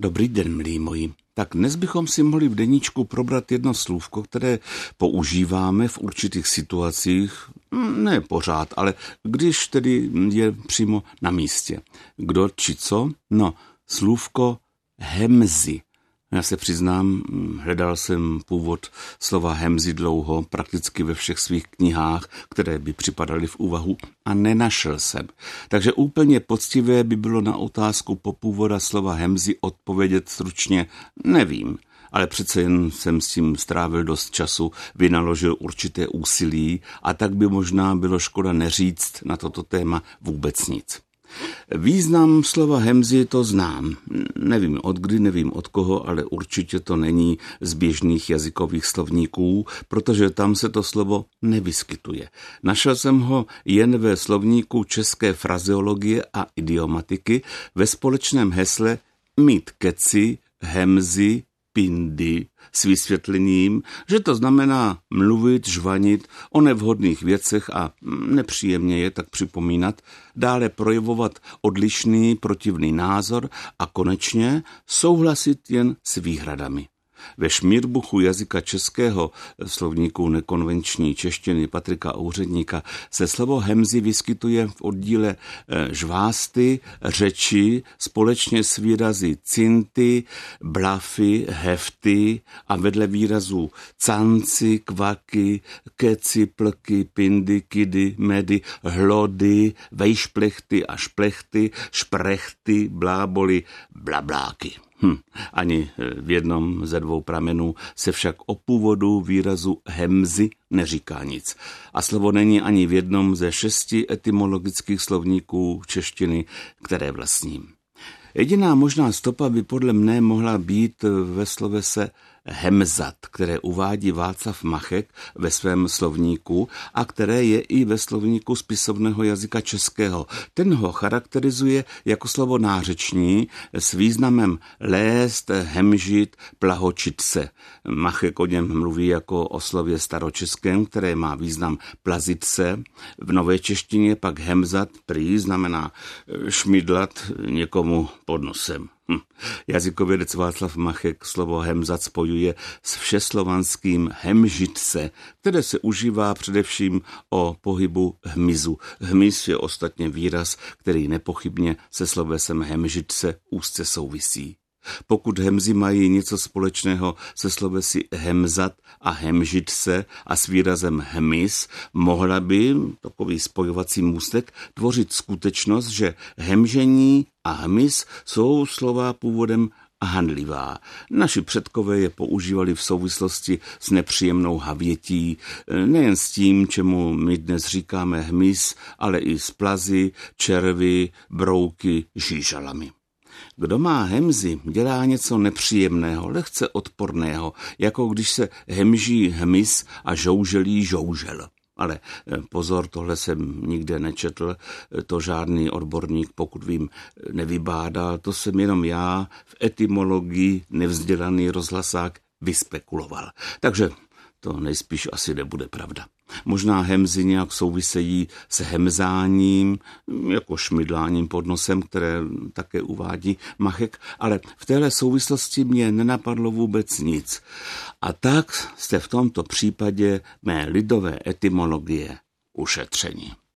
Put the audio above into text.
Dobrý den, milí moji. Tak dnes bychom si mohli v deníčku probrat jedno slůvko, které používáme v určitých situacích, hm, ne pořád, ale když tedy je přímo na místě. Kdo či co? No, slůvko hemzy. Já se přiznám, hledal jsem původ slova hemzy dlouho, prakticky ve všech svých knihách, které by připadaly v úvahu a nenašel jsem. Takže úplně poctivé by bylo na otázku po původa slova hemzy odpovědět stručně nevím ale přece jen jsem s tím strávil dost času, vynaložil určité úsilí a tak by možná bylo škoda neříct na toto téma vůbec nic. Význam slova hemzy to znám. Nevím od kdy, nevím od koho, ale určitě to není z běžných jazykových slovníků, protože tam se to slovo nevyskytuje. Našel jsem ho jen ve slovníku české frazeologie a idiomatiky ve společném hesle mít keci, hemzy, pindy s vysvětlením, že to znamená mluvit, žvanit o nevhodných věcech a nepříjemně je tak připomínat, dále projevovat odlišný protivný názor a konečně souhlasit jen s výhradami. Ve šmírbuchu jazyka českého slovníku nekonvenční češtiny Patrika Úředníka se slovo hemzy vyskytuje v oddíle eh, žvásty, řeči společně s výrazy cinty, blafy, hefty a vedle výrazů canci, kvaky, keci, plky, pindy, kidy, medy, hlody, vejšplechty a šplechty, šprechty, bláboli, blabláky. Hm, ani eh, v jednom ze dvou pramenů se však o původu výrazu hemzy neříká nic. A slovo není ani v jednom ze šesti etymologických slovníků češtiny, které vlastním. Jediná možná stopa by podle mne mohla být ve slovese hemzat, které uvádí Václav Machek ve svém slovníku a které je i ve slovníku spisovného jazyka českého. Ten ho charakterizuje jako slovo nářeční s významem lést, hemžit, plahočit se. Machek o něm mluví jako o slově staročeském, které má význam plazit se. V nové češtině pak hemzat prý znamená šmidlat někomu pod nosem. Hm. Jazykovědec Václav Machek slovo hemzat spojuje s všeslovanským hemžitce, které se užívá především o pohybu hmyzu. Hmyz je ostatně výraz, který nepochybně se slovesem hemžitce úzce souvisí. Pokud hemzy mají něco společného se slovesy hemzat a hemžit se a s výrazem hmyz, mohla by takový spojovací můstek tvořit skutečnost, že hemžení a hmyz jsou slova původem handlivá. Naši předkové je používali v souvislosti s nepříjemnou havětí, nejen s tím, čemu my dnes říkáme hmyz, ale i s plazy, červy, brouky, žížalami. Kdo má hemzy, dělá něco nepříjemného, lehce odporného, jako když se hemží hmyz a žouželí žoužel. Ale eh, pozor, tohle jsem nikde nečetl, eh, to žádný odborník, pokud vím, nevybádal, to jsem jenom já v etymologii nevzdělaný rozhlasák vyspekuloval. Takže to nejspíš asi nebude pravda. Možná hemzy nějak souvisejí s hemzáním, jako šmidláním pod nosem, které také uvádí Machek, ale v téhle souvislosti mě nenapadlo vůbec nic. A tak jste v tomto případě mé lidové etymologie ušetření.